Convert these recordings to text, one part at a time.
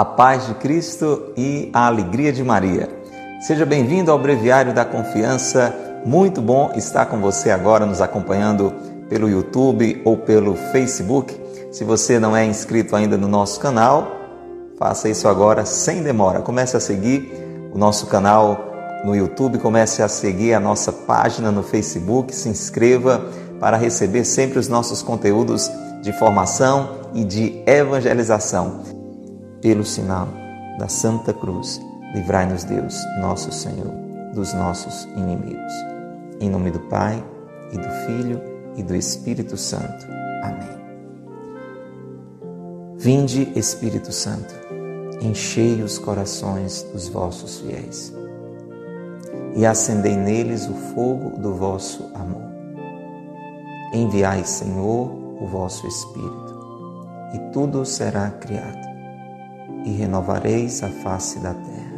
a paz de Cristo e a alegria de Maria. Seja bem-vindo ao Breviário da Confiança. Muito bom estar com você agora nos acompanhando pelo YouTube ou pelo Facebook. Se você não é inscrito ainda no nosso canal, faça isso agora sem demora. Comece a seguir o nosso canal no YouTube, comece a seguir a nossa página no Facebook, se inscreva para receber sempre os nossos conteúdos de formação e de evangelização. Pelo sinal da Santa Cruz, livrai-nos Deus, nosso Senhor, dos nossos inimigos. Em nome do Pai, e do Filho, e do Espírito Santo. Amém. Vinde, Espírito Santo, enchei os corações dos vossos fiéis e acendei neles o fogo do vosso amor. Enviai, Senhor, o vosso Espírito, e tudo será criado, e renovareis a face da terra.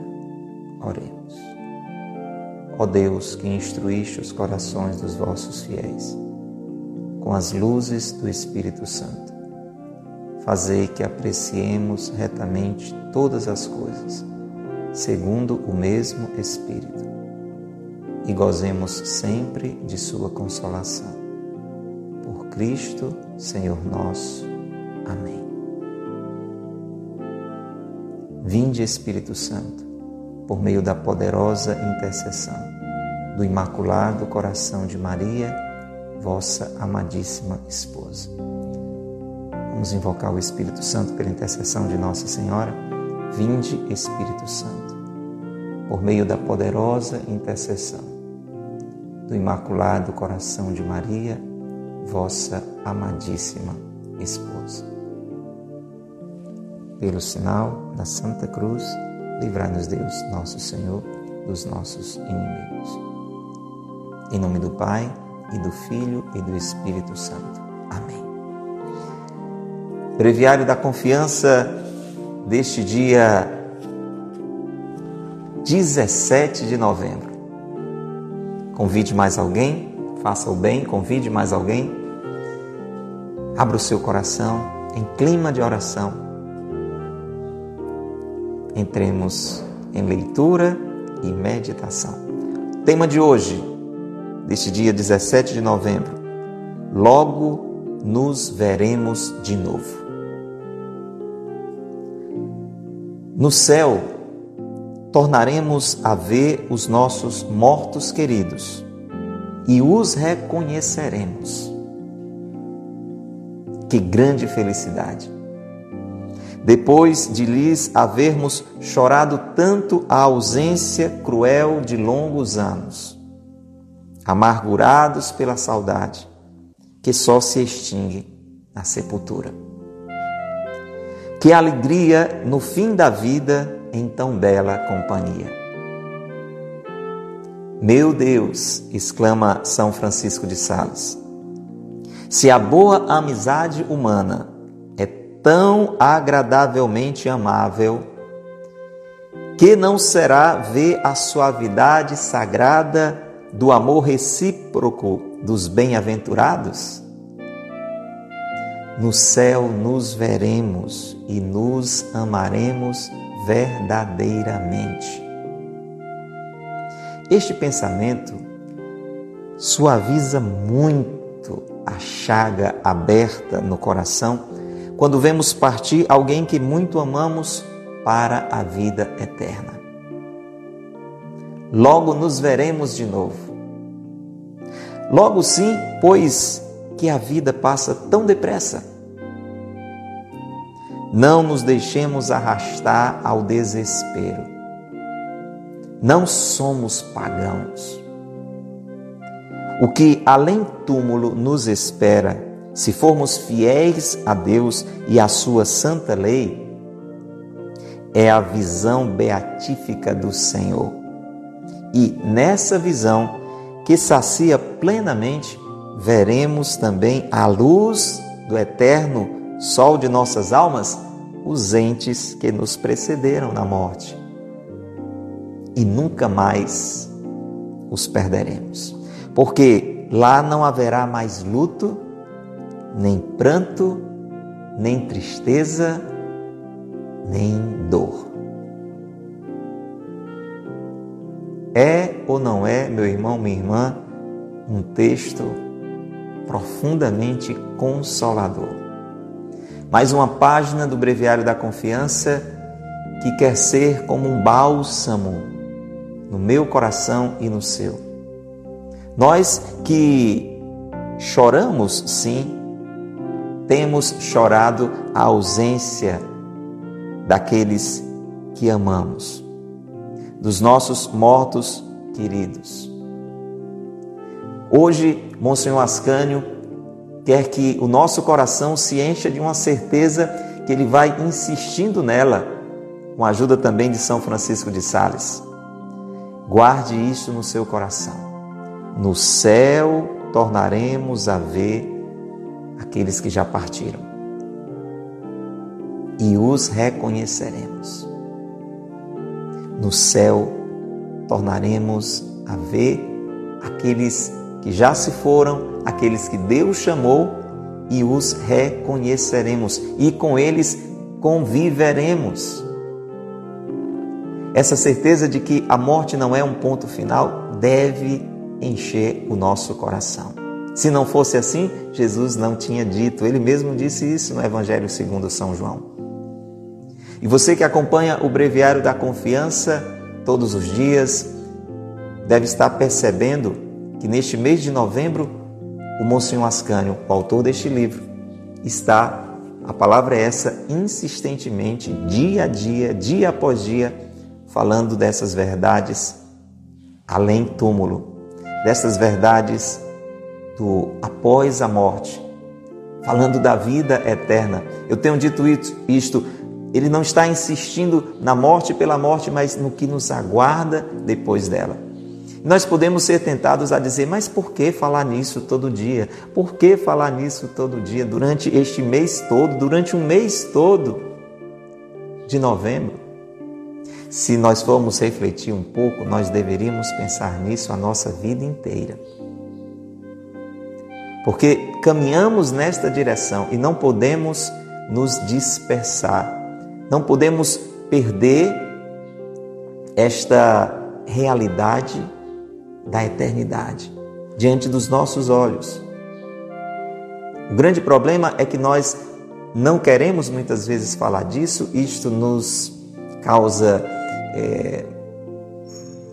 Oremos. Ó Deus, que instruíste os corações dos vossos fiéis, com as luzes do Espírito Santo, fazei que apreciemos retamente todas as coisas, segundo o mesmo Espírito, e gozemos sempre de Sua consolação Cristo, Senhor nosso. Amém. Vinde, Espírito Santo, por meio da poderosa intercessão do Imaculado Coração de Maria, vossa amadíssima esposa. Vamos invocar o Espírito Santo pela intercessão de Nossa Senhora. Vinde, Espírito Santo, por meio da poderosa intercessão do Imaculado Coração de Maria, vossa amadíssima esposa. Pelo sinal da Santa Cruz, livrai-nos Deus, nosso Senhor, dos nossos inimigos. Em nome do Pai, e do Filho e do Espírito Santo. Amém. Breviário da Confiança deste dia 17 de novembro. Convide mais alguém faça o bem, convide mais alguém. Abra o seu coração em clima de oração. Entremos em leitura e meditação. Tema de hoje, deste dia 17 de novembro: Logo nos veremos de novo. No céu, tornaremos a ver os nossos mortos queridos e os reconheceremos. Que grande felicidade! Depois de lhes havermos chorado tanto a ausência cruel de longos anos, amargurados pela saudade, que só se extingue na sepultura. Que alegria no fim da vida em tão bela companhia. Meu Deus, exclama São Francisco de Sales, se a boa amizade humana tão agradavelmente amável, que não será ver a suavidade sagrada do amor recíproco dos bem-aventurados? No céu nos veremos e nos amaremos verdadeiramente. Este pensamento suaviza muito a chaga aberta no coração quando vemos partir alguém que muito amamos para a vida eterna. Logo nos veremos de novo. Logo sim, pois que a vida passa tão depressa. Não nos deixemos arrastar ao desespero não somos pagãos. O que além túmulo nos espera, se formos fiéis a Deus e à sua santa lei, é a visão beatífica do Senhor. E nessa visão, que sacia plenamente, veremos também a luz do eterno sol de nossas almas, os entes que nos precederam na morte e nunca mais os perderemos. Porque lá não haverá mais luto, nem pranto, nem tristeza, nem dor. É ou não é, meu irmão, minha irmã, um texto profundamente consolador. Mais uma página do Breviário da Confiança que quer ser como um bálsamo no meu coração e no seu. Nós que choramos, sim, temos chorado a ausência daqueles que amamos, dos nossos mortos queridos. Hoje, Monsenhor Ascânio quer que o nosso coração se encha de uma certeza que ele vai insistindo nela, com a ajuda também de São Francisco de Sales. Guarde isso no seu coração. No céu tornaremos a ver aqueles que já partiram e os reconheceremos. No céu tornaremos a ver aqueles que já se foram, aqueles que Deus chamou e os reconheceremos e com eles conviveremos. Essa certeza de que a morte não é um ponto final deve encher o nosso coração. Se não fosse assim, Jesus não tinha dito, ele mesmo disse isso no Evangelho segundo São João. E você que acompanha o Breviário da Confiança todos os dias, deve estar percebendo que neste mês de novembro, o Monsenhor Ascânio, o autor deste livro, está, a palavra é essa, insistentemente, dia a dia, dia após dia, falando dessas verdades além túmulo, dessas verdades do após a morte, falando da vida eterna. Eu tenho dito isto, ele não está insistindo na morte pela morte, mas no que nos aguarda depois dela. Nós podemos ser tentados a dizer, mas por que falar nisso todo dia? Por que falar nisso todo dia, durante este mês todo, durante um mês todo de novembro? Se nós formos refletir um pouco, nós deveríamos pensar nisso a nossa vida inteira. Porque caminhamos nesta direção e não podemos nos dispersar, não podemos perder esta realidade da eternidade diante dos nossos olhos. O grande problema é que nós não queremos muitas vezes falar disso, isto nos causa é,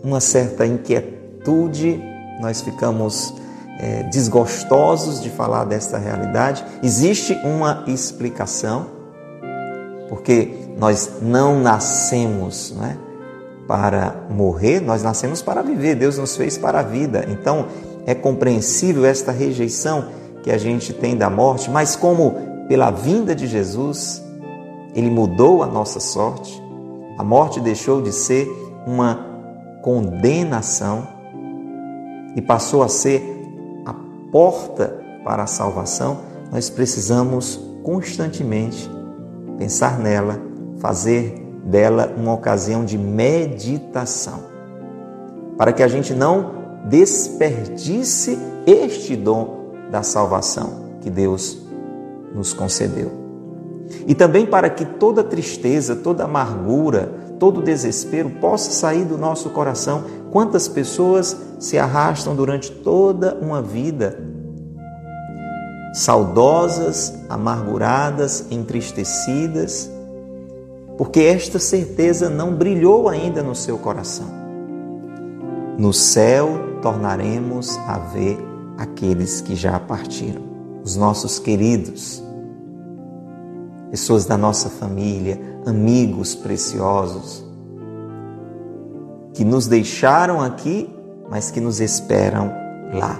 uma certa inquietude, nós ficamos é, desgostosos de falar desta realidade. Existe uma explicação, porque nós não nascemos, não é? para morrer, nós nascemos para viver, Deus nos fez para a vida. Então, é compreensível esta rejeição que a gente tem da morte, mas como pela vinda de Jesus, ele mudou a nossa sorte, a morte deixou de ser uma condenação e passou a ser porta para a salvação, nós precisamos constantemente pensar nela, fazer dela uma ocasião de meditação, para que a gente não desperdice este dom da salvação que Deus nos concedeu. E também para que toda tristeza, toda amargura, todo desespero possa sair do nosso coração. Quantas pessoas se arrastam durante toda uma vida saudosas, amarguradas, entristecidas, porque esta certeza não brilhou ainda no seu coração. No céu tornaremos a ver aqueles que já partiram, os nossos queridos, pessoas da nossa família, amigos preciosos, que nos deixaram aqui, mas que nos esperam lá.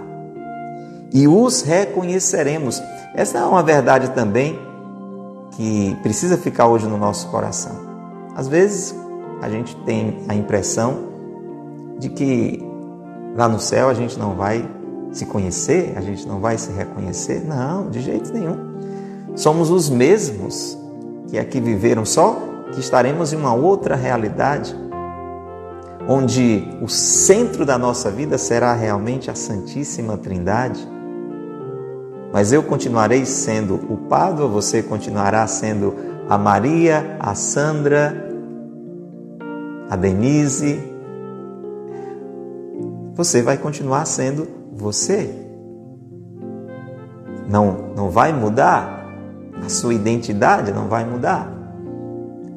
E os reconheceremos. Essa é uma verdade também que precisa ficar hoje no nosso coração. Às vezes a gente tem a impressão de que lá no céu a gente não vai se conhecer, a gente não vai se reconhecer. Não, de jeito nenhum. Somos os mesmos que aqui viveram, só que estaremos em uma outra realidade, onde o centro da nossa vida será realmente a Santíssima Trindade mas eu continuarei sendo o Pádua, você continuará sendo a Maria, a Sandra, a Denise. Você vai continuar sendo você. Não, não vai mudar. A sua identidade não vai mudar.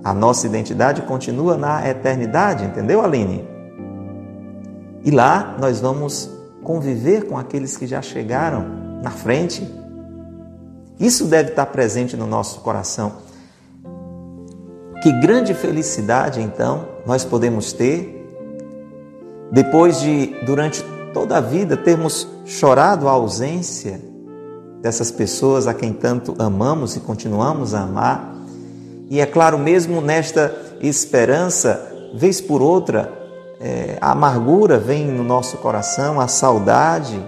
A nossa identidade continua na eternidade, entendeu, Aline? E lá nós vamos conviver com aqueles que já chegaram na frente. Isso deve estar presente no nosso coração. Que grande felicidade, então, nós podemos ter depois de, durante toda a vida, termos chorado a ausência dessas pessoas a quem tanto amamos e continuamos a amar. E é claro, mesmo nesta esperança, vez por outra, é, a amargura vem no nosso coração, a saudade.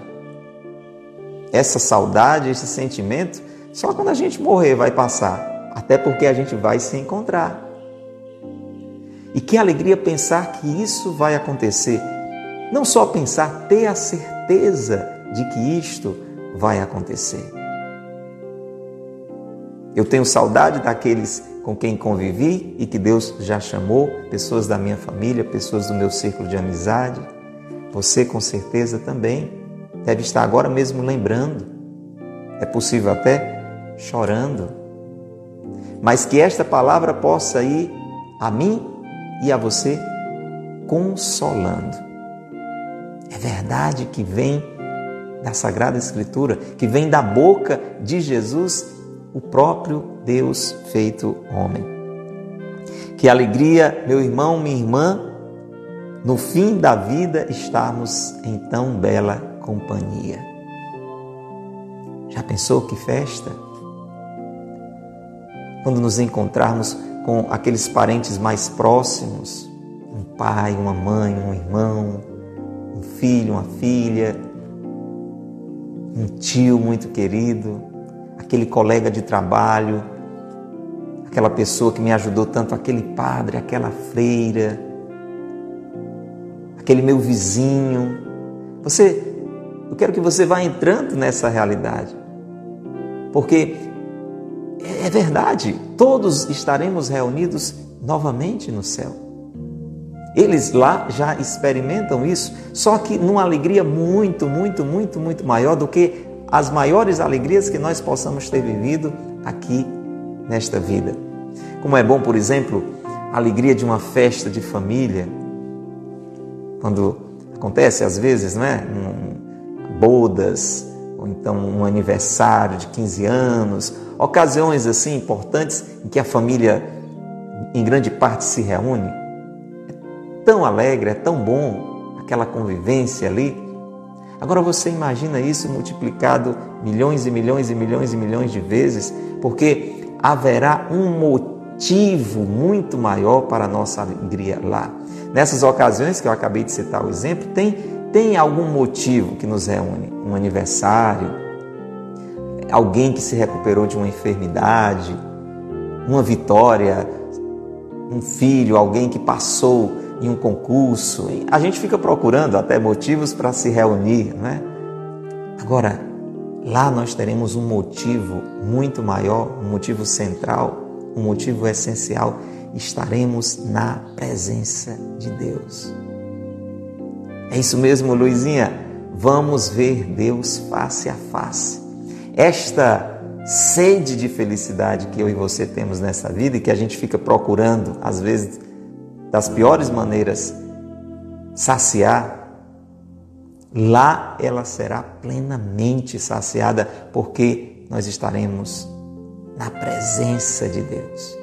Essa saudade, esse sentimento, só quando a gente morrer vai passar, até porque a gente vai se encontrar. E que alegria pensar que isso vai acontecer. Não só pensar, ter a certeza de que isto vai acontecer. Eu tenho saudade daqueles com quem convivi e que Deus já chamou, pessoas da minha família, pessoas do meu círculo de amizade. Você com certeza também deve estar agora mesmo lembrando. É possível até chorando. Mas que esta palavra possa ir a mim e a você consolando. É verdade que vem da Sagrada Escritura, que vem da boca de Jesus o próprio Deus feito homem. Que alegria, meu irmão, minha irmã, no fim da vida estarmos em tão bela companhia. Já pensou que festa? Quando nos encontrarmos com aqueles parentes mais próximos, um pai, uma mãe, um irmão, um filho, uma filha, um tio muito querido, aquele colega de trabalho, aquela pessoa que me ajudou tanto, aquele padre, aquela freira, aquele meu vizinho. Você, eu quero que você vá entrando nessa realidade. Porque é, é verdade, todos estaremos reunidos novamente no céu. Eles lá já experimentam isso, só que numa alegria muito, muito, muito, muito maior do que as maiores alegrias que nós possamos ter vivido aqui nesta vida. Como é bom, por exemplo, a alegria de uma festa de família, quando acontece às vezes, não é? Um, bodas, ou então um aniversário de 15 anos, ocasiões assim importantes em que a família em grande parte se reúne. É tão alegre, é tão bom aquela convivência ali. Agora você imagina isso multiplicado milhões e milhões e milhões e milhões de vezes, porque haverá um motivo muito maior para a nossa alegria lá. Nessas ocasiões que eu acabei de citar o exemplo, tem, tem algum motivo que nos reúne? Um aniversário, alguém que se recuperou de uma enfermidade, uma vitória, um filho, alguém que passou em um concurso. A gente fica procurando até motivos para se reunir, não é? Agora, lá nós teremos um motivo muito maior, um motivo central, um motivo essencial. Estaremos na presença de Deus. É isso mesmo, Luizinha. Vamos ver Deus face a face. Esta sede de felicidade que eu e você temos nessa vida e que a gente fica procurando, às vezes das piores maneiras saciar, lá ela será plenamente saciada, porque nós estaremos na presença de Deus.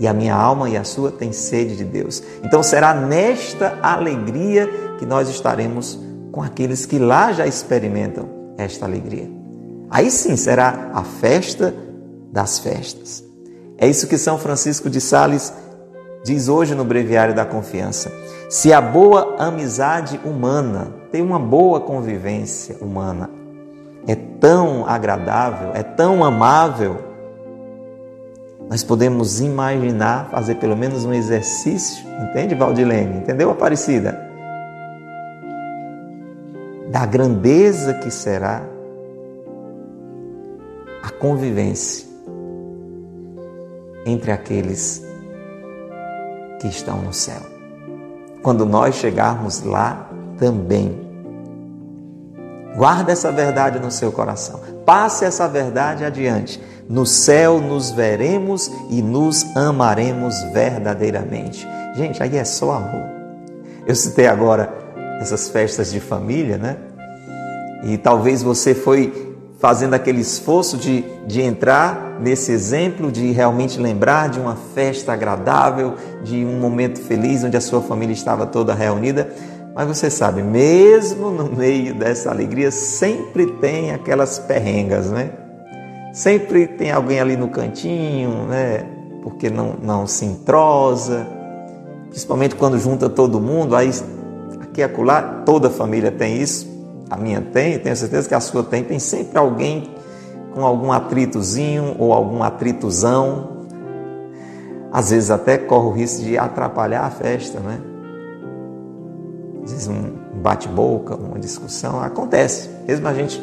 E a minha alma e a sua têm sede de Deus. Então será nesta alegria que nós estaremos com aqueles que lá já experimentam esta alegria. Aí sim será a festa das festas. É isso que São Francisco de Sales diz hoje no Breviário da Confiança: se a boa amizade humana tem uma boa convivência humana, é tão agradável, é tão amável, nós podemos imaginar fazer pelo menos um exercício, entende, Valdilene? Entendeu, Aparecida? Da grandeza que será a convivência entre aqueles que estão no céu. Quando nós chegarmos lá também. Guarda essa verdade no seu coração. Passe essa verdade adiante. No céu nos veremos e nos amaremos verdadeiramente. Gente, aí é só amor. Eu citei agora essas festas de família, né? E talvez você foi fazendo aquele esforço de, de entrar nesse exemplo, de realmente lembrar de uma festa agradável, de um momento feliz onde a sua família estava toda reunida. Mas você sabe, mesmo no meio dessa alegria, sempre tem aquelas perrengas, né? Sempre tem alguém ali no cantinho, né? Porque não, não se entrosa, principalmente quando junta todo mundo, aí aqui e acolá, toda família tem isso, a minha tem, tenho certeza que a sua tem, tem sempre alguém com algum atritozinho ou algum atritozão, às vezes até corre o risco de atrapalhar a festa, né? Às vezes um bate-boca, uma discussão, acontece, mesmo a gente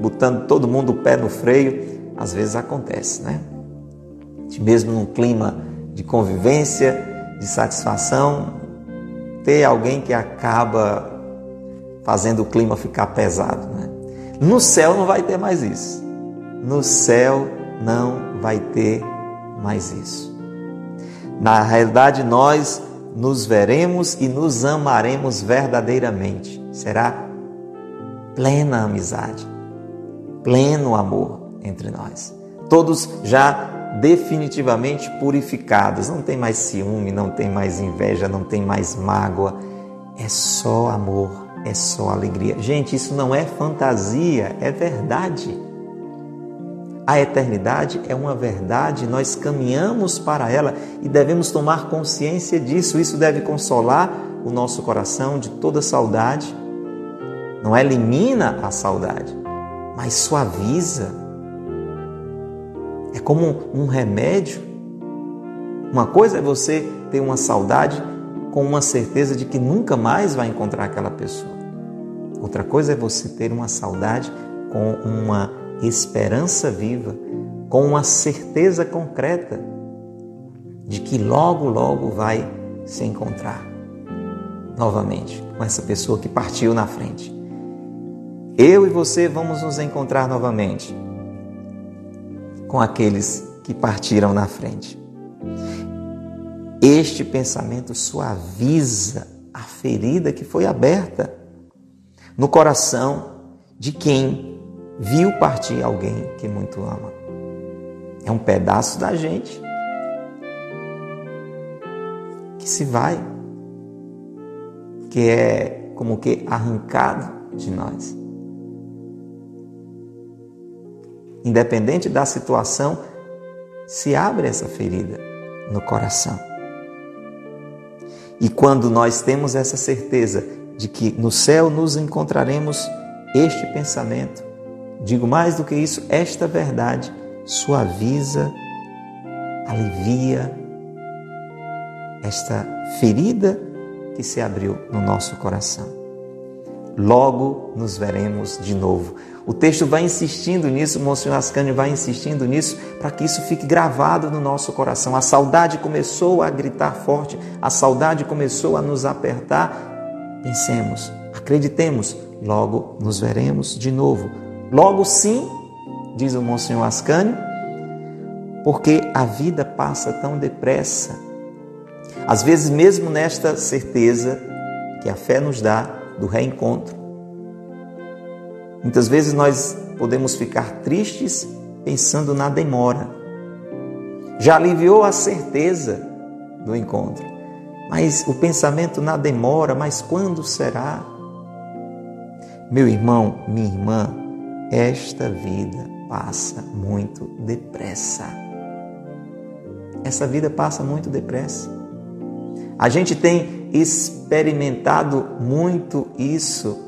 botando todo mundo o pé no freio, às vezes acontece, né? Mesmo num clima de convivência, de satisfação, ter alguém que acaba fazendo o clima ficar pesado. Né? No céu não vai ter mais isso. No céu não vai ter mais isso. Na realidade, nós nos veremos e nos amaremos verdadeiramente. Será plena amizade pleno amor entre nós. Todos já definitivamente purificados, não tem mais ciúme, não tem mais inveja, não tem mais mágoa, é só amor, é só alegria. Gente, isso não é fantasia, é verdade. A eternidade é uma verdade, nós caminhamos para ela e devemos tomar consciência disso. Isso deve consolar o nosso coração de toda saudade. Não elimina a saudade, mas suaviza. É como um remédio. Uma coisa é você ter uma saudade com uma certeza de que nunca mais vai encontrar aquela pessoa. Outra coisa é você ter uma saudade com uma esperança viva, com uma certeza concreta de que logo, logo vai se encontrar novamente com essa pessoa que partiu na frente. Eu e você vamos nos encontrar novamente com aqueles que partiram na frente. Este pensamento suaviza a ferida que foi aberta no coração de quem viu partir alguém que muito ama. É um pedaço da gente que se vai, que é como que arrancado de nós. independente da situação, se abre essa ferida no coração. E quando nós temos essa certeza de que no céu nos encontraremos este pensamento, digo mais do que isso, esta verdade suaviza, alivia esta ferida que se abriu no nosso coração. Logo nos veremos de novo. O texto vai insistindo nisso, Monsenhor Ascani vai insistindo nisso para que isso fique gravado no nosso coração. A saudade começou a gritar forte, a saudade começou a nos apertar. Pensemos, acreditemos, logo nos veremos de novo. Logo sim, diz o Monsenhor Ascani, porque a vida passa tão depressa. Às vezes, mesmo nesta certeza que a fé nos dá do reencontro, Muitas vezes nós podemos ficar tristes pensando na demora. Já aliviou a certeza do encontro, mas o pensamento na demora, mas quando será? Meu irmão, minha irmã, esta vida passa muito depressa. Essa vida passa muito depressa. A gente tem experimentado muito isso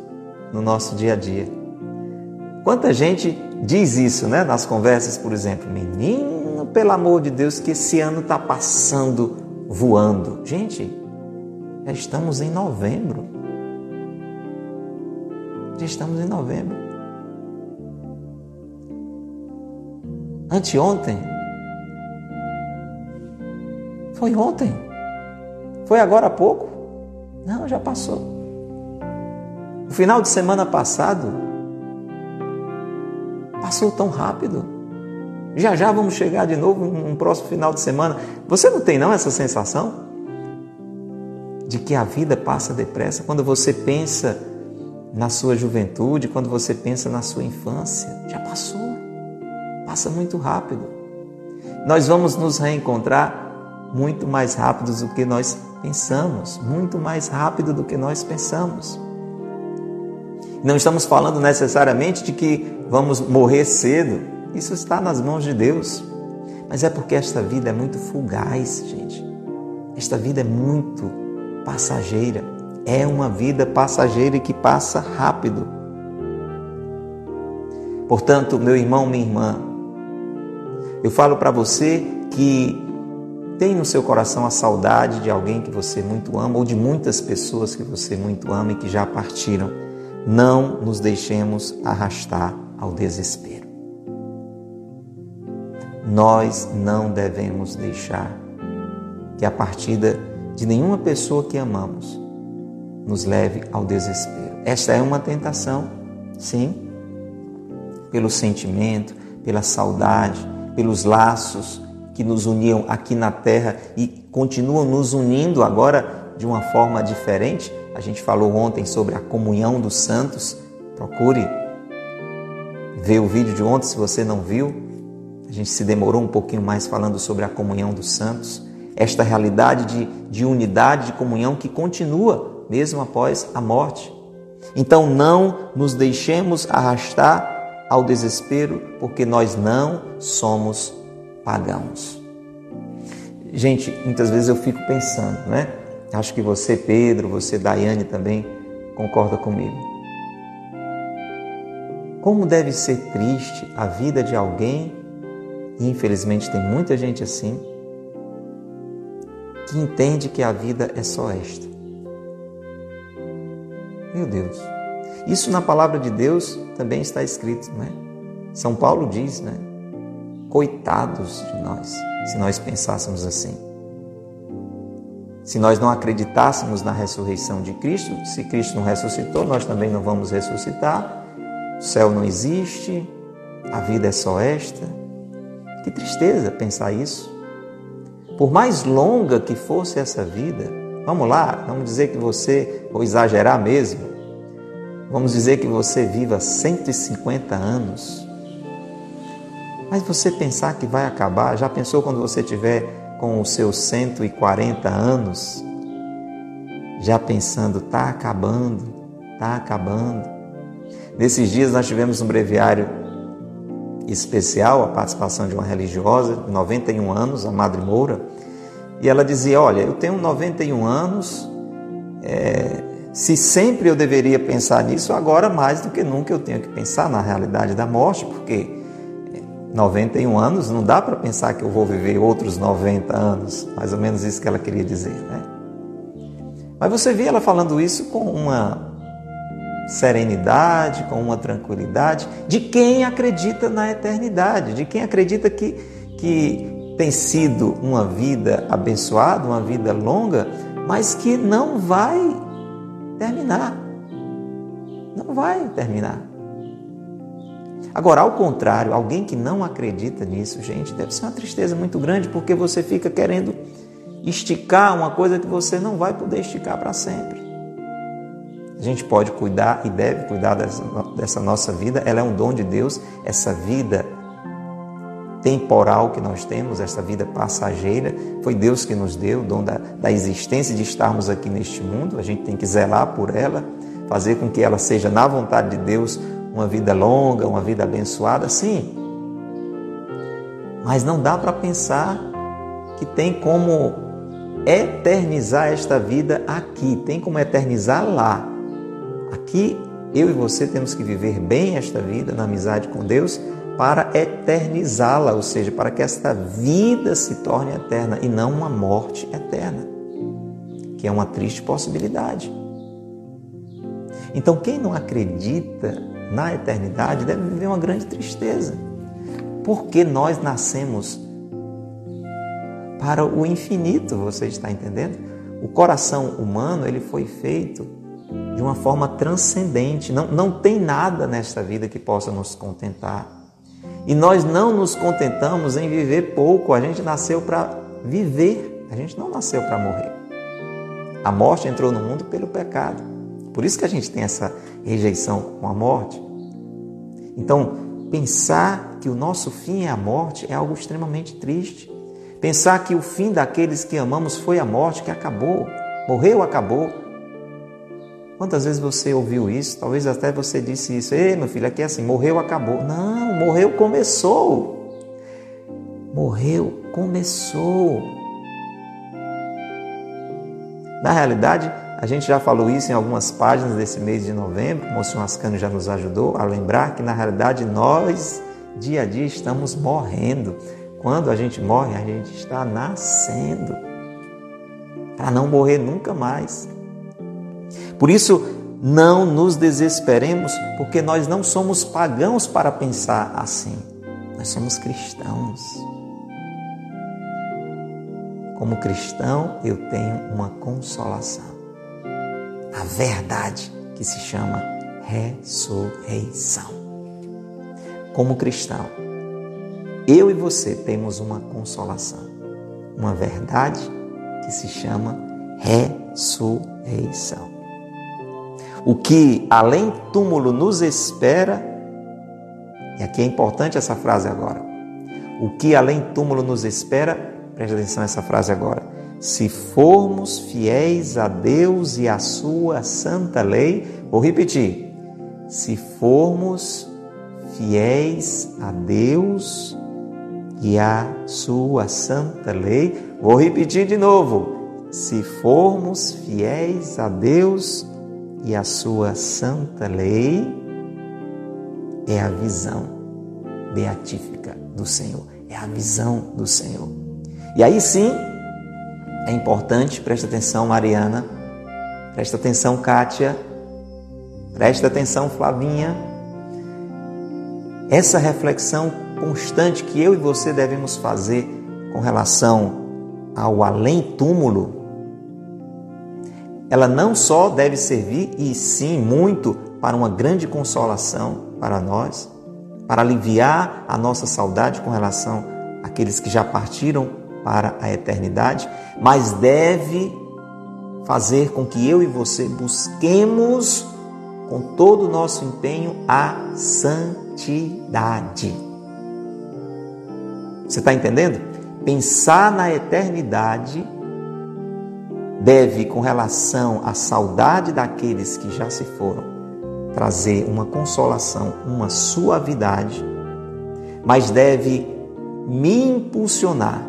no nosso dia a dia. Quanta gente diz isso, né? Nas conversas, por exemplo, menino, pelo amor de Deus, que esse ano está passando voando. Gente, já estamos em novembro. Já estamos em novembro. Anteontem, Foi ontem. Foi agora há pouco. Não, já passou. O final de semana passado passou tão rápido. Já já vamos chegar de novo no próximo final de semana. Você não tem não essa sensação de que a vida passa depressa quando você pensa na sua juventude, quando você pensa na sua infância? Já passou. Passa muito rápido. Nós vamos nos reencontrar muito mais rápidos do que nós pensamos, muito mais rápido do que nós pensamos. Não estamos falando necessariamente de que vamos morrer cedo, isso está nas mãos de Deus, mas é porque esta vida é muito fugaz, gente. Esta vida é muito passageira, é uma vida passageira e que passa rápido. Portanto, meu irmão, minha irmã, eu falo para você que tem no seu coração a saudade de alguém que você muito ama ou de muitas pessoas que você muito ama e que já partiram. Não nos deixemos arrastar ao desespero. Nós não devemos deixar que a partida de nenhuma pessoa que amamos nos leve ao desespero. Esta é uma tentação, sim, pelo sentimento, pela saudade, pelos laços que nos uniam aqui na terra e continuam nos unindo agora de uma forma diferente. A gente falou ontem sobre a comunhão dos santos. Procure ver o vídeo de ontem se você não viu. A gente se demorou um pouquinho mais falando sobre a comunhão dos santos. Esta realidade de, de unidade, de comunhão que continua mesmo após a morte. Então não nos deixemos arrastar ao desespero, porque nós não somos pagãos. Gente, muitas vezes eu fico pensando, né? Acho que você, Pedro, você, Daiane, também concorda comigo. Como deve ser triste a vida de alguém, e infelizmente tem muita gente assim, que entende que a vida é só esta. Meu Deus. Isso na palavra de Deus também está escrito, não é? São Paulo diz, né? Coitados de nós, se nós pensássemos assim. Se nós não acreditássemos na ressurreição de Cristo, se Cristo não ressuscitou, nós também não vamos ressuscitar. O céu não existe, a vida é só esta. Que tristeza pensar isso. Por mais longa que fosse essa vida, vamos lá, vamos dizer que você, vou exagerar mesmo, vamos dizer que você viva 150 anos. Mas você pensar que vai acabar, já pensou quando você tiver com os seus 140 anos? Já pensando, tá acabando, tá acabando. Nesses dias nós tivemos um breviário especial, a participação de uma religiosa de 91 anos, a Madre Moura, e ela dizia: Olha, eu tenho 91 anos, é, se sempre eu deveria pensar nisso, agora mais do que nunca eu tenho que pensar na realidade da morte, porque 91 anos, não dá para pensar que eu vou viver outros 90 anos, mais ou menos isso que ela queria dizer, né? Mas você vê ela falando isso com uma serenidade, com uma tranquilidade, de quem acredita na eternidade, de quem acredita que, que tem sido uma vida abençoada, uma vida longa, mas que não vai terminar. Não vai terminar. Agora, ao contrário, alguém que não acredita nisso, gente, deve ser uma tristeza muito grande porque você fica querendo esticar uma coisa que você não vai poder esticar para sempre. A gente pode cuidar e deve cuidar dessa, nossa vida, ela é um dom de Deus, essa vida temporal que nós temos, essa vida passageira, foi Deus que nos deu o dom da, da existência de estarmos aqui neste mundo, a gente tem que zelar por ela, fazer com que ela seja, na vontade de Deus, uma vida longa, uma vida abençoada, sim. Mas não dá para pensar que tem como eternizar esta vida aqui, tem como eternizar lá. Aqui eu e você temos que viver bem esta vida na amizade com Deus para eternizá-la, ou seja, para que esta vida se torne eterna e não uma morte eterna, que é uma triste possibilidade. Então, quem não acredita na eternidade deve viver uma grande tristeza. Porque nós nascemos para o infinito, você está entendendo? O coração humano ele foi feito de uma forma transcendente. Não, não tem nada nesta vida que possa nos contentar. E nós não nos contentamos em viver pouco. A gente nasceu para viver, a gente não nasceu para morrer. A morte entrou no mundo pelo pecado. Por isso que a gente tem essa rejeição com a morte. Então, pensar que o nosso fim é a morte é algo extremamente triste. Pensar que o fim daqueles que amamos foi a morte, que acabou, morreu, acabou. Quantas vezes você ouviu isso? Talvez até você disse isso. Ei, meu filho, aqui é assim, morreu, acabou. Não, morreu, começou. Morreu, começou. Na realidade, a gente já falou isso em algumas páginas desse mês de novembro, o Monsenhor Ascano já nos ajudou a lembrar que, na realidade, nós, dia a dia, estamos morrendo. Quando a gente morre, a gente está nascendo para não morrer nunca mais. Por isso, não nos desesperemos, porque nós não somos pagãos para pensar assim. Nós somos cristãos. Como cristão, eu tenho uma consolação. A verdade que se chama ressurreição. Como cristão, eu e você temos uma consolação, uma verdade que se chama ressurreição. O que além túmulo nos espera, e aqui é importante essa frase agora. O que além túmulo nos espera, preste atenção nessa frase agora. Se formos fiéis a Deus e à sua santa lei, vou repetir. Se formos fiéis a Deus e a sua santa lei. Vou repetir de novo. Se formos fiéis a Deus e a sua santa lei, é a visão beatífica do Senhor, é a visão do Senhor. E aí sim, é importante, presta atenção, Mariana, presta atenção, Kátia, presta atenção, Flavinha, essa reflexão constante que eu e você devemos fazer com relação ao além-túmulo, ela não só deve servir, e sim muito, para uma grande consolação para nós, para aliviar a nossa saudade com relação àqueles que já partiram para a eternidade, mas deve fazer com que eu e você busquemos com todo o nosso empenho a santidade. Você está entendendo? Pensar na eternidade deve, com relação à saudade daqueles que já se foram, trazer uma consolação, uma suavidade, mas deve me impulsionar,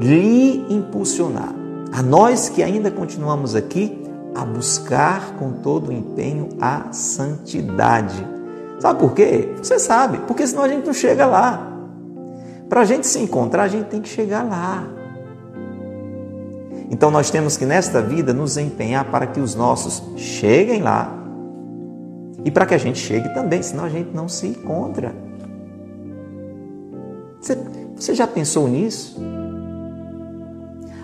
lhe impulsionar, a nós que ainda continuamos aqui, a buscar com todo o empenho a santidade. Sabe por quê? Você sabe, porque senão a gente não chega lá. Para a gente se encontrar, a gente tem que chegar lá. Então nós temos que nesta vida nos empenhar para que os nossos cheguem lá e para que a gente chegue também, senão a gente não se encontra. Você, você já pensou nisso?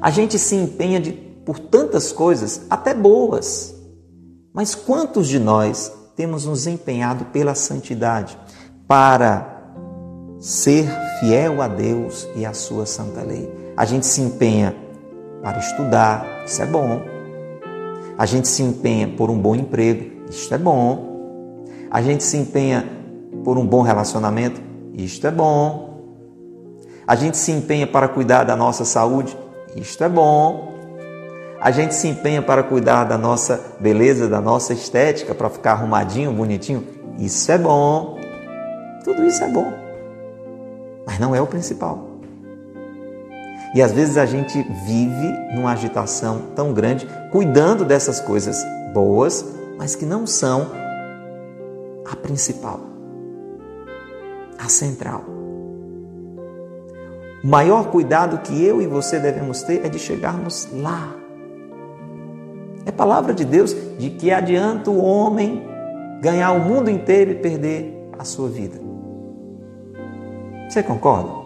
A gente se empenha de, por tantas coisas, até boas, mas quantos de nós temos nos empenhado pela santidade para ser fiel a Deus e à sua santa lei. A gente se empenha para estudar, isso é bom. A gente se empenha por um bom emprego, isto é bom. A gente se empenha por um bom relacionamento, isto é bom. A gente se empenha para cuidar da nossa saúde, isto é bom. A gente se empenha para cuidar da nossa beleza, da nossa estética, para ficar arrumadinho, bonitinho, isso é bom. Tudo isso é bom mas não é o principal. E às vezes a gente vive numa agitação tão grande, cuidando dessas coisas boas, mas que não são a principal, a central. O maior cuidado que eu e você devemos ter é de chegarmos lá. É palavra de Deus de que adianta o homem ganhar o mundo inteiro e perder a sua vida. Você concorda?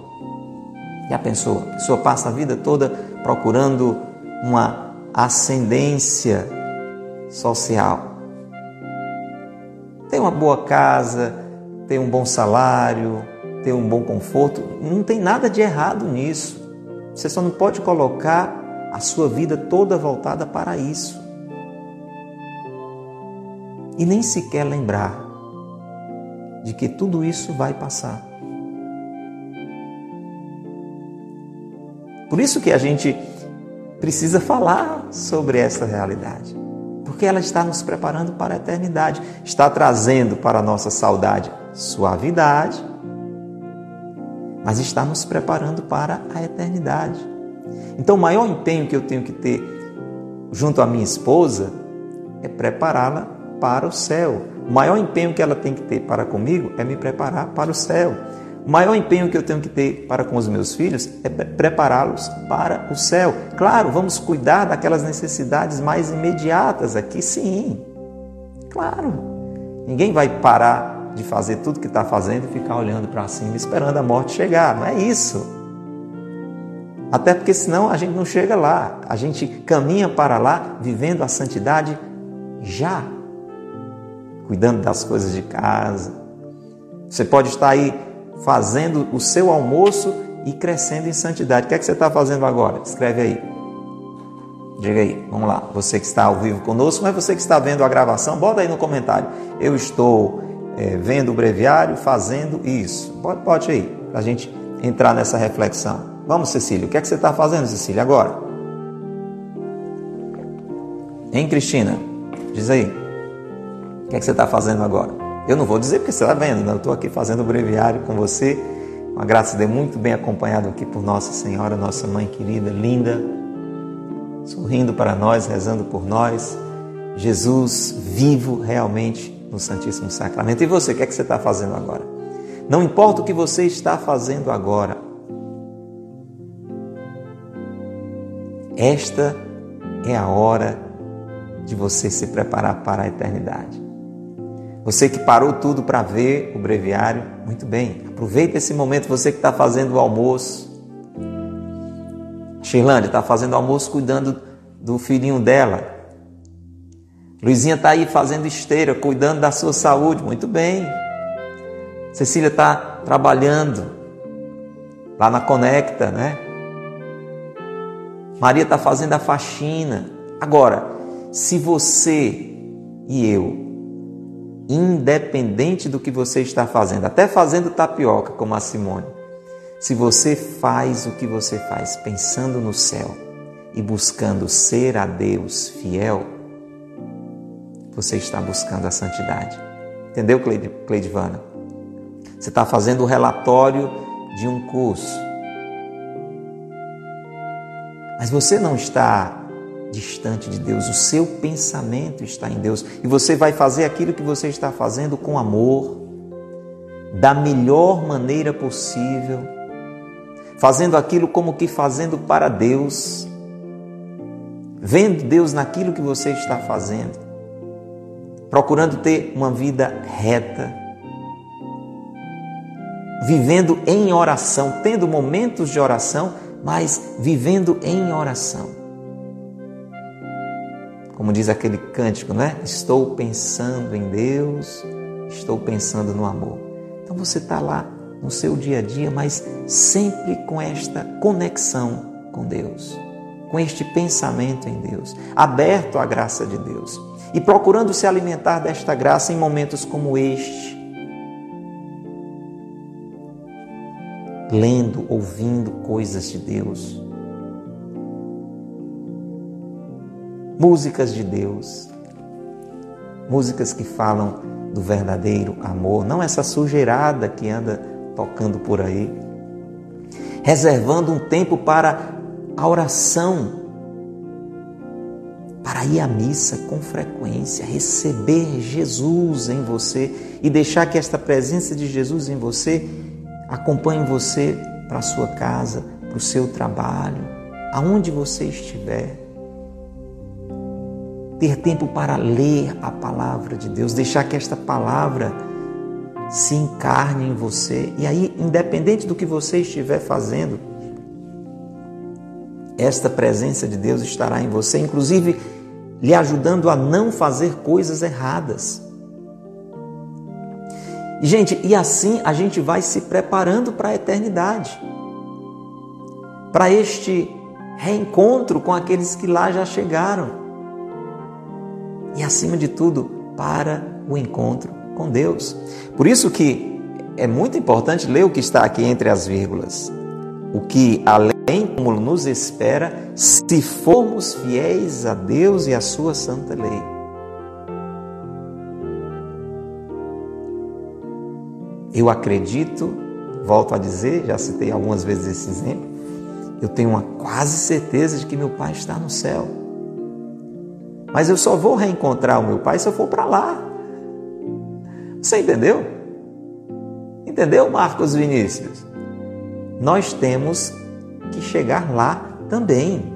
Já pensou? A pessoa passa a vida toda procurando uma ascendência social. Tem uma boa casa, tem um bom salário, tem um bom conforto, não tem nada de errado nisso. Você só não pode colocar a sua vida toda voltada para isso. E nem sequer lembrar de que tudo isso vai passar. Por isso que a gente precisa falar sobre essa realidade, porque ela está nos preparando para a eternidade, está trazendo para a nossa saudade suavidade, mas está nos preparando para a eternidade. Então, o maior empenho que eu tenho que ter junto à minha esposa é prepará-la para o céu. O maior empenho que ela tem que ter para comigo é me preparar para o céu. O maior empenho que eu tenho que ter para com os meus filhos é prepará-los para o céu. Claro, vamos cuidar daquelas necessidades mais imediatas aqui, sim. Claro. Ninguém vai parar de fazer tudo que está fazendo e ficar olhando para cima esperando a morte chegar. Não é isso. Até porque senão a gente não chega lá. A gente caminha para lá vivendo a santidade já. Cuidando das coisas de casa. Você pode estar aí fazendo o seu almoço e crescendo em santidade. O que é que você está fazendo agora? Escreve aí. Diga aí, vamos lá. Você que está ao vivo conosco, mas você que está vendo a gravação, bota aí no comentário. Eu estou é, vendo o breviário, fazendo isso. Pode, pode aí, para a gente entrar nessa reflexão. Vamos, Cecília, o que é que você está fazendo, Cecília, agora? Hein, Cristina? Diz aí. O que é que você está fazendo agora? Eu não vou dizer porque você está vendo, né? eu estou aqui fazendo o breviário com você. Uma graça de muito bem acompanhado aqui por Nossa Senhora, nossa mãe querida, linda, sorrindo para nós, rezando por nós. Jesus vivo realmente no Santíssimo Sacramento. E você, o que é que você está fazendo agora? Não importa o que você está fazendo agora, esta é a hora de você se preparar para a eternidade. Você que parou tudo para ver o breviário, muito bem, aproveita esse momento. Você que está fazendo o almoço. Shirlane está fazendo o almoço cuidando do filhinho dela. Luizinha está aí fazendo esteira, cuidando da sua saúde, muito bem. Cecília está trabalhando lá na Conecta, né? Maria está fazendo a faxina. Agora, se você e eu independente do que você está fazendo, até fazendo tapioca, como a Simone. Se você faz o que você faz pensando no céu e buscando ser a Deus fiel, você está buscando a santidade. Entendeu, Cleidivana? Você está fazendo o relatório de um curso. Mas você não está distante de Deus, o seu pensamento está em Deus e você vai fazer aquilo que você está fazendo com amor, da melhor maneira possível, fazendo aquilo como que fazendo para Deus, vendo Deus naquilo que você está fazendo, procurando ter uma vida reta, vivendo em oração, tendo momentos de oração, mas vivendo em oração. Como diz aquele cântico, né? Estou pensando em Deus, estou pensando no amor. Então você está lá no seu dia a dia, mas sempre com esta conexão com Deus, com este pensamento em Deus, aberto à graça de Deus e procurando se alimentar desta graça em momentos como este. Lendo, ouvindo coisas de Deus, músicas de Deus, músicas que falam do verdadeiro amor, não essa sujeirada que anda tocando por aí, reservando um tempo para a oração, para ir à missa com frequência, receber Jesus em você. E deixar que esta presença de Jesus em você acompanhe você para a sua casa, para o seu trabalho, aonde você estiver ter tempo para ler a palavra de Deus, deixar que esta palavra se encarne em você. E aí, independente do que você estiver fazendo, esta presença de Deus estará em você, inclusive lhe ajudando a não fazer coisas erradas. E, gente, e assim a gente vai se preparando para a eternidade, para este reencontro com aqueles que lá já chegaram. E, acima de tudo, para o encontro com Deus. Por isso que é muito importante ler o que está aqui entre as vírgulas. O que além como nos espera se formos fiéis a Deus e à sua santa lei. Eu acredito, volto a dizer, já citei algumas vezes esse exemplo, eu tenho uma quase certeza de que meu pai está no céu. Mas eu só vou reencontrar o meu pai se eu for para lá. Você entendeu? Entendeu, Marcos Vinícius? Nós temos que chegar lá também.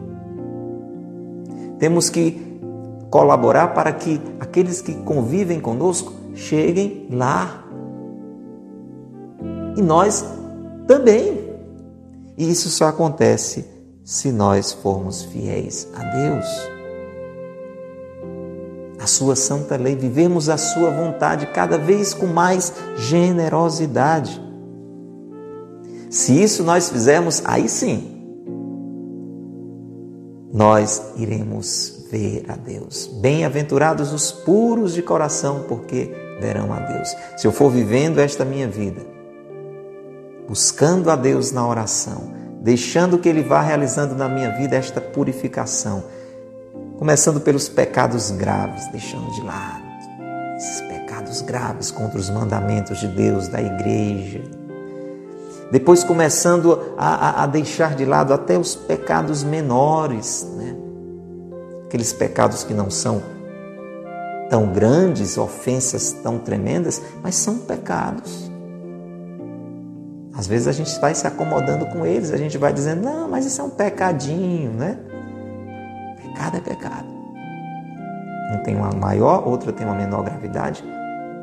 Temos que colaborar para que aqueles que convivem conosco cheguem lá. E nós também. E isso só acontece se nós formos fiéis a Deus sua santa lei, vivemos a sua vontade cada vez com mais generosidade. Se isso nós fizermos, aí sim, nós iremos ver a Deus. Bem-aventurados os puros de coração, porque verão a Deus. Se eu for vivendo esta minha vida, buscando a Deus na oração, deixando que Ele vá realizando na minha vida esta purificação, Começando pelos pecados graves, deixando de lado esses pecados graves contra os mandamentos de Deus, da igreja. Depois começando a, a, a deixar de lado até os pecados menores, né? aqueles pecados que não são tão grandes, ofensas tão tremendas, mas são pecados. Às vezes a gente vai se acomodando com eles, a gente vai dizendo, não, mas isso é um pecadinho, né? Pecado é pecado. Um tem uma maior, outro tem uma menor gravidade,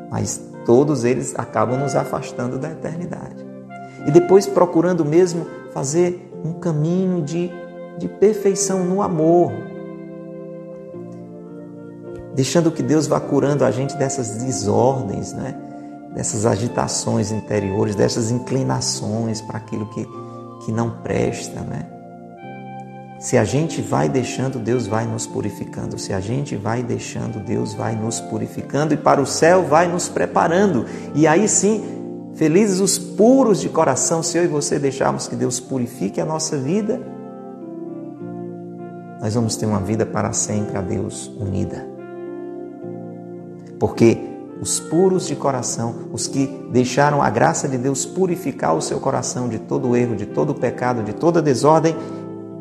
mas todos eles acabam nos afastando da eternidade. E depois procurando mesmo fazer um caminho de, de perfeição no amor, deixando que Deus vá curando a gente dessas desordens, né? dessas agitações interiores, dessas inclinações para aquilo que, que não presta, né? Se a gente vai deixando, Deus vai nos purificando. Se a gente vai deixando, Deus vai nos purificando e para o céu vai nos preparando. E aí sim, felizes os puros de coração, se eu e você deixarmos que Deus purifique a nossa vida, nós vamos ter uma vida para sempre a Deus unida. Porque os puros de coração, os que deixaram a graça de Deus purificar o seu coração de todo erro, de todo pecado, de toda desordem,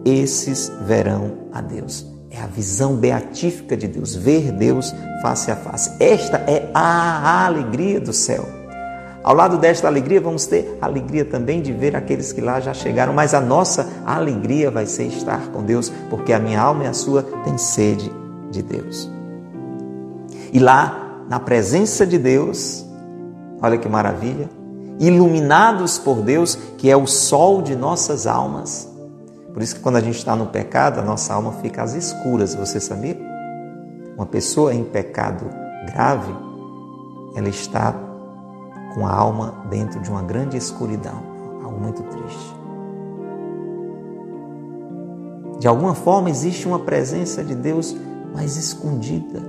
esses verão a Deus. É a visão beatífica de Deus, ver Deus face a face. Esta é a alegria do céu. Ao lado desta alegria, vamos ter a alegria também de ver aqueles que lá já chegaram, mas a nossa alegria vai ser estar com Deus, porque a minha alma e a sua têm sede de Deus. E lá, na presença de Deus, olha que maravilha, iluminados por Deus, que é o sol de nossas almas, por isso que quando a gente está no pecado, a nossa alma fica às escuras, você sabia? Uma pessoa em pecado grave, ela está com a alma dentro de uma grande escuridão, algo muito triste. De alguma forma existe uma presença de Deus mais escondida,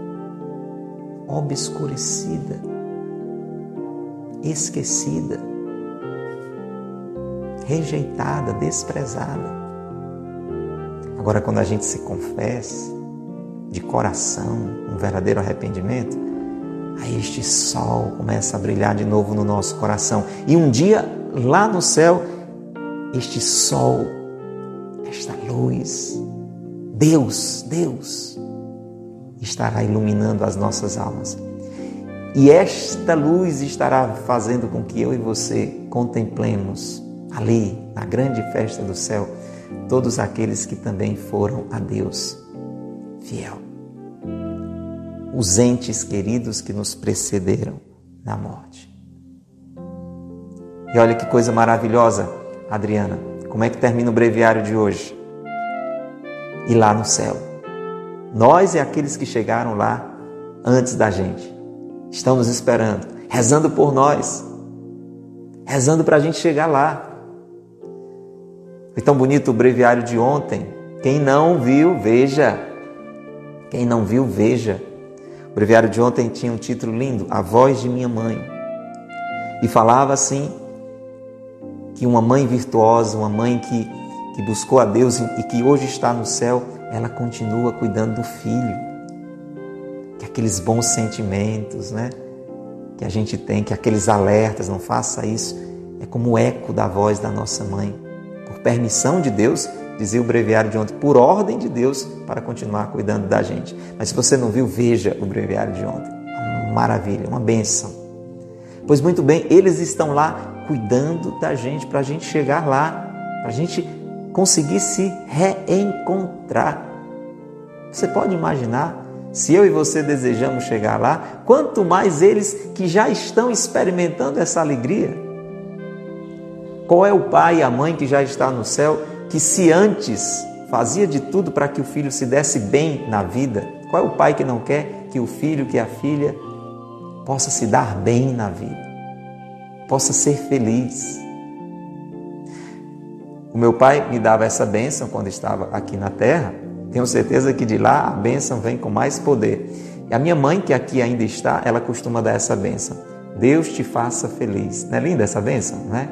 obscurecida, esquecida, rejeitada, desprezada. Agora, quando a gente se confessa de coração, um verdadeiro arrependimento, aí este sol começa a brilhar de novo no nosso coração. E um dia, lá no céu, este sol, esta luz, Deus, Deus, estará iluminando as nossas almas. E esta luz estará fazendo com que eu e você contemplemos ali, na grande festa do céu, todos aqueles que também foram a Deus fiel. Os entes queridos que nos precederam na morte. E olha que coisa maravilhosa, Adriana. Como é que termina o breviário de hoje? e lá no céu. Nós e aqueles que chegaram lá antes da gente. Estamos esperando, rezando por nós, rezando para a gente chegar lá. Foi tão bonito o breviário de ontem. Quem não viu, veja. Quem não viu, veja. O breviário de ontem tinha um título lindo, A Voz de Minha Mãe. E falava assim: que uma mãe virtuosa, uma mãe que, que buscou a Deus e que hoje está no céu, ela continua cuidando do filho. Que aqueles bons sentimentos, né? Que a gente tem, que aqueles alertas, não faça isso, é como o eco da voz da nossa mãe. Permissão de Deus, dizia o breviário de ontem, por ordem de Deus, para continuar cuidando da gente. Mas se você não viu, veja o breviário de ontem. Uma maravilha, uma benção. Pois muito bem, eles estão lá cuidando da gente, para a gente chegar lá, para a gente conseguir se reencontrar. Você pode imaginar, se eu e você desejamos chegar lá, quanto mais eles que já estão experimentando essa alegria. Qual é o pai e a mãe que já está no céu, que se antes fazia de tudo para que o filho se desse bem na vida? Qual é o pai que não quer que o filho, que a filha possa se dar bem na vida? possa ser feliz. O meu pai me dava essa bênção quando estava aqui na terra. Tenho certeza que de lá a bênção vem com mais poder. E a minha mãe, que aqui ainda está, ela costuma dar essa bênção. Deus te faça feliz. Não é linda essa bênção, não é?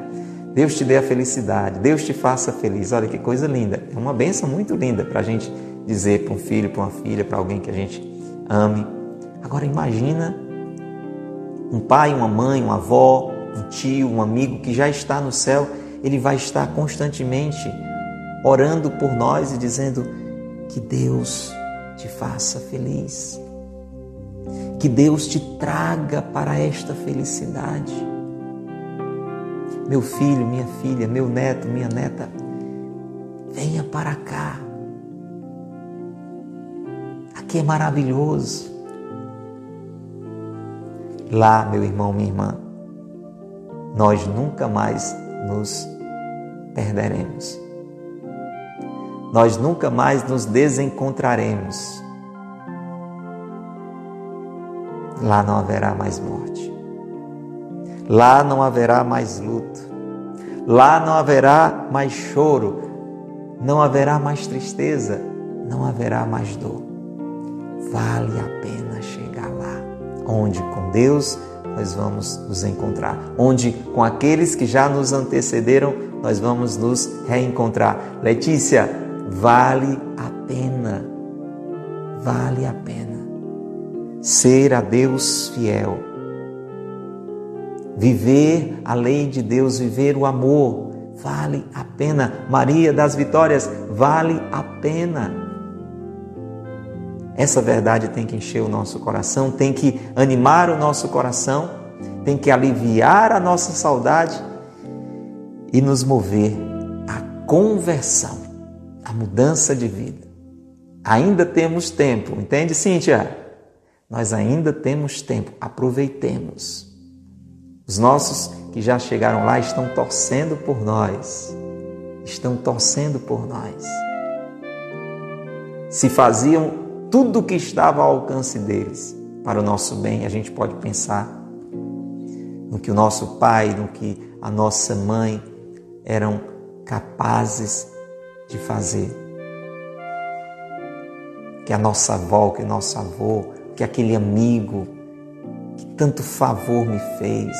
Deus te dê a felicidade, Deus te faça feliz. Olha que coisa linda. É uma bênção muito linda para a gente dizer para um filho, para uma filha, para alguém que a gente ame. Agora imagina um pai, uma mãe, uma avó, um tio, um amigo que já está no céu, ele vai estar constantemente orando por nós e dizendo que Deus te faça feliz. Que Deus te traga para esta felicidade. Meu filho, minha filha, meu neto, minha neta, venha para cá. Aqui é maravilhoso. Lá, meu irmão, minha irmã, nós nunca mais nos perderemos. Nós nunca mais nos desencontraremos. Lá não haverá mais morte. Lá não haverá mais luto. Lá não haverá mais choro. Não haverá mais tristeza. Não haverá mais dor. Vale a pena chegar lá, onde com Deus nós vamos nos encontrar. Onde com aqueles que já nos antecederam, nós vamos nos reencontrar. Letícia, vale a pena. Vale a pena ser a Deus fiel. Viver a lei de Deus, viver o amor, vale a pena. Maria das Vitórias, vale a pena. Essa verdade tem que encher o nosso coração, tem que animar o nosso coração, tem que aliviar a nossa saudade e nos mover à conversão, à mudança de vida. Ainda temos tempo, entende, Cíntia? Nós ainda temos tempo, aproveitemos. Os nossos que já chegaram lá estão torcendo por nós, estão torcendo por nós. Se faziam tudo o que estava ao alcance deles para o nosso bem. A gente pode pensar no que o nosso pai, no que a nossa mãe eram capazes de fazer. Que a nossa avó, que o nosso avô, que aquele amigo tanto favor me fez.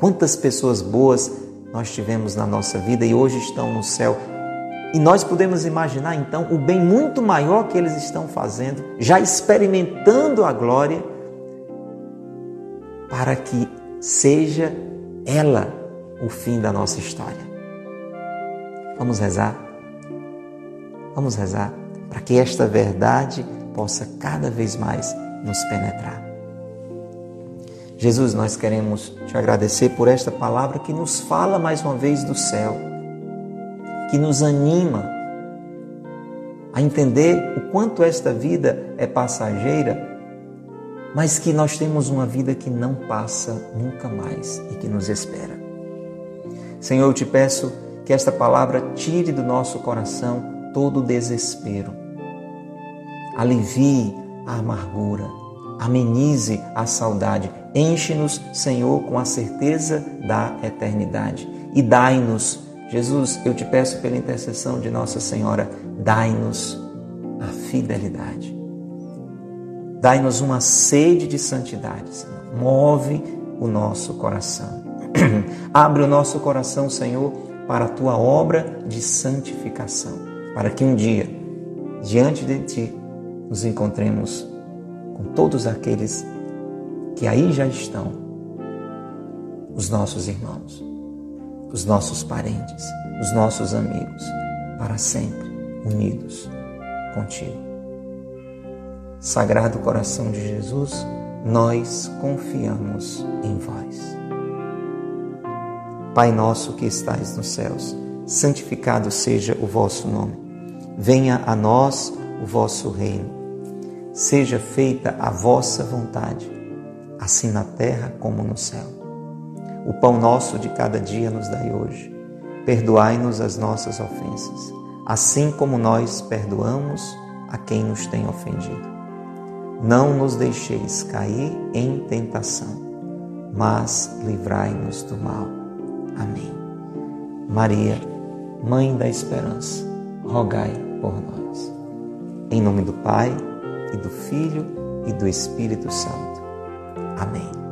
Quantas pessoas boas nós tivemos na nossa vida e hoje estão no céu e nós podemos imaginar então o bem muito maior que eles estão fazendo, já experimentando a glória, para que seja ela o fim da nossa história. Vamos rezar? Vamos rezar para que esta verdade possa cada vez mais nos penetrar. Jesus, nós queremos te agradecer por esta palavra que nos fala mais uma vez do céu que nos anima a entender o quanto esta vida é passageira, mas que nós temos uma vida que não passa nunca mais e que nos espera. Senhor, eu te peço que esta palavra tire do nosso coração todo desespero. Alivie a amargura, amenize a saudade. Enche-nos, Senhor, com a certeza da eternidade e dai-nos, Jesus, eu te peço pela intercessão de Nossa Senhora, dai-nos a fidelidade. Dai-nos uma sede de santidade, Senhor. Move o nosso coração. Abre o nosso coração, Senhor, para a tua obra de santificação, para que um dia, diante de ti, nos encontremos com todos aqueles que aí já estão, os nossos irmãos, os nossos parentes, os nossos amigos, para sempre unidos contigo. Sagrado coração de Jesus, nós confiamos em vós. Pai nosso que estais nos céus, santificado seja o vosso nome. Venha a nós o vosso reino. Seja feita a vossa vontade, assim na terra como no céu. O pão nosso de cada dia nos dai hoje. Perdoai-nos as nossas ofensas, assim como nós perdoamos a quem nos tem ofendido não nos deixeis cair em tentação, mas livrai-nos do mal. Amém. Maria, Mãe da Esperança, rogai por nós. Em nome do Pai, e do Filho, e do Espírito Santo. Amém.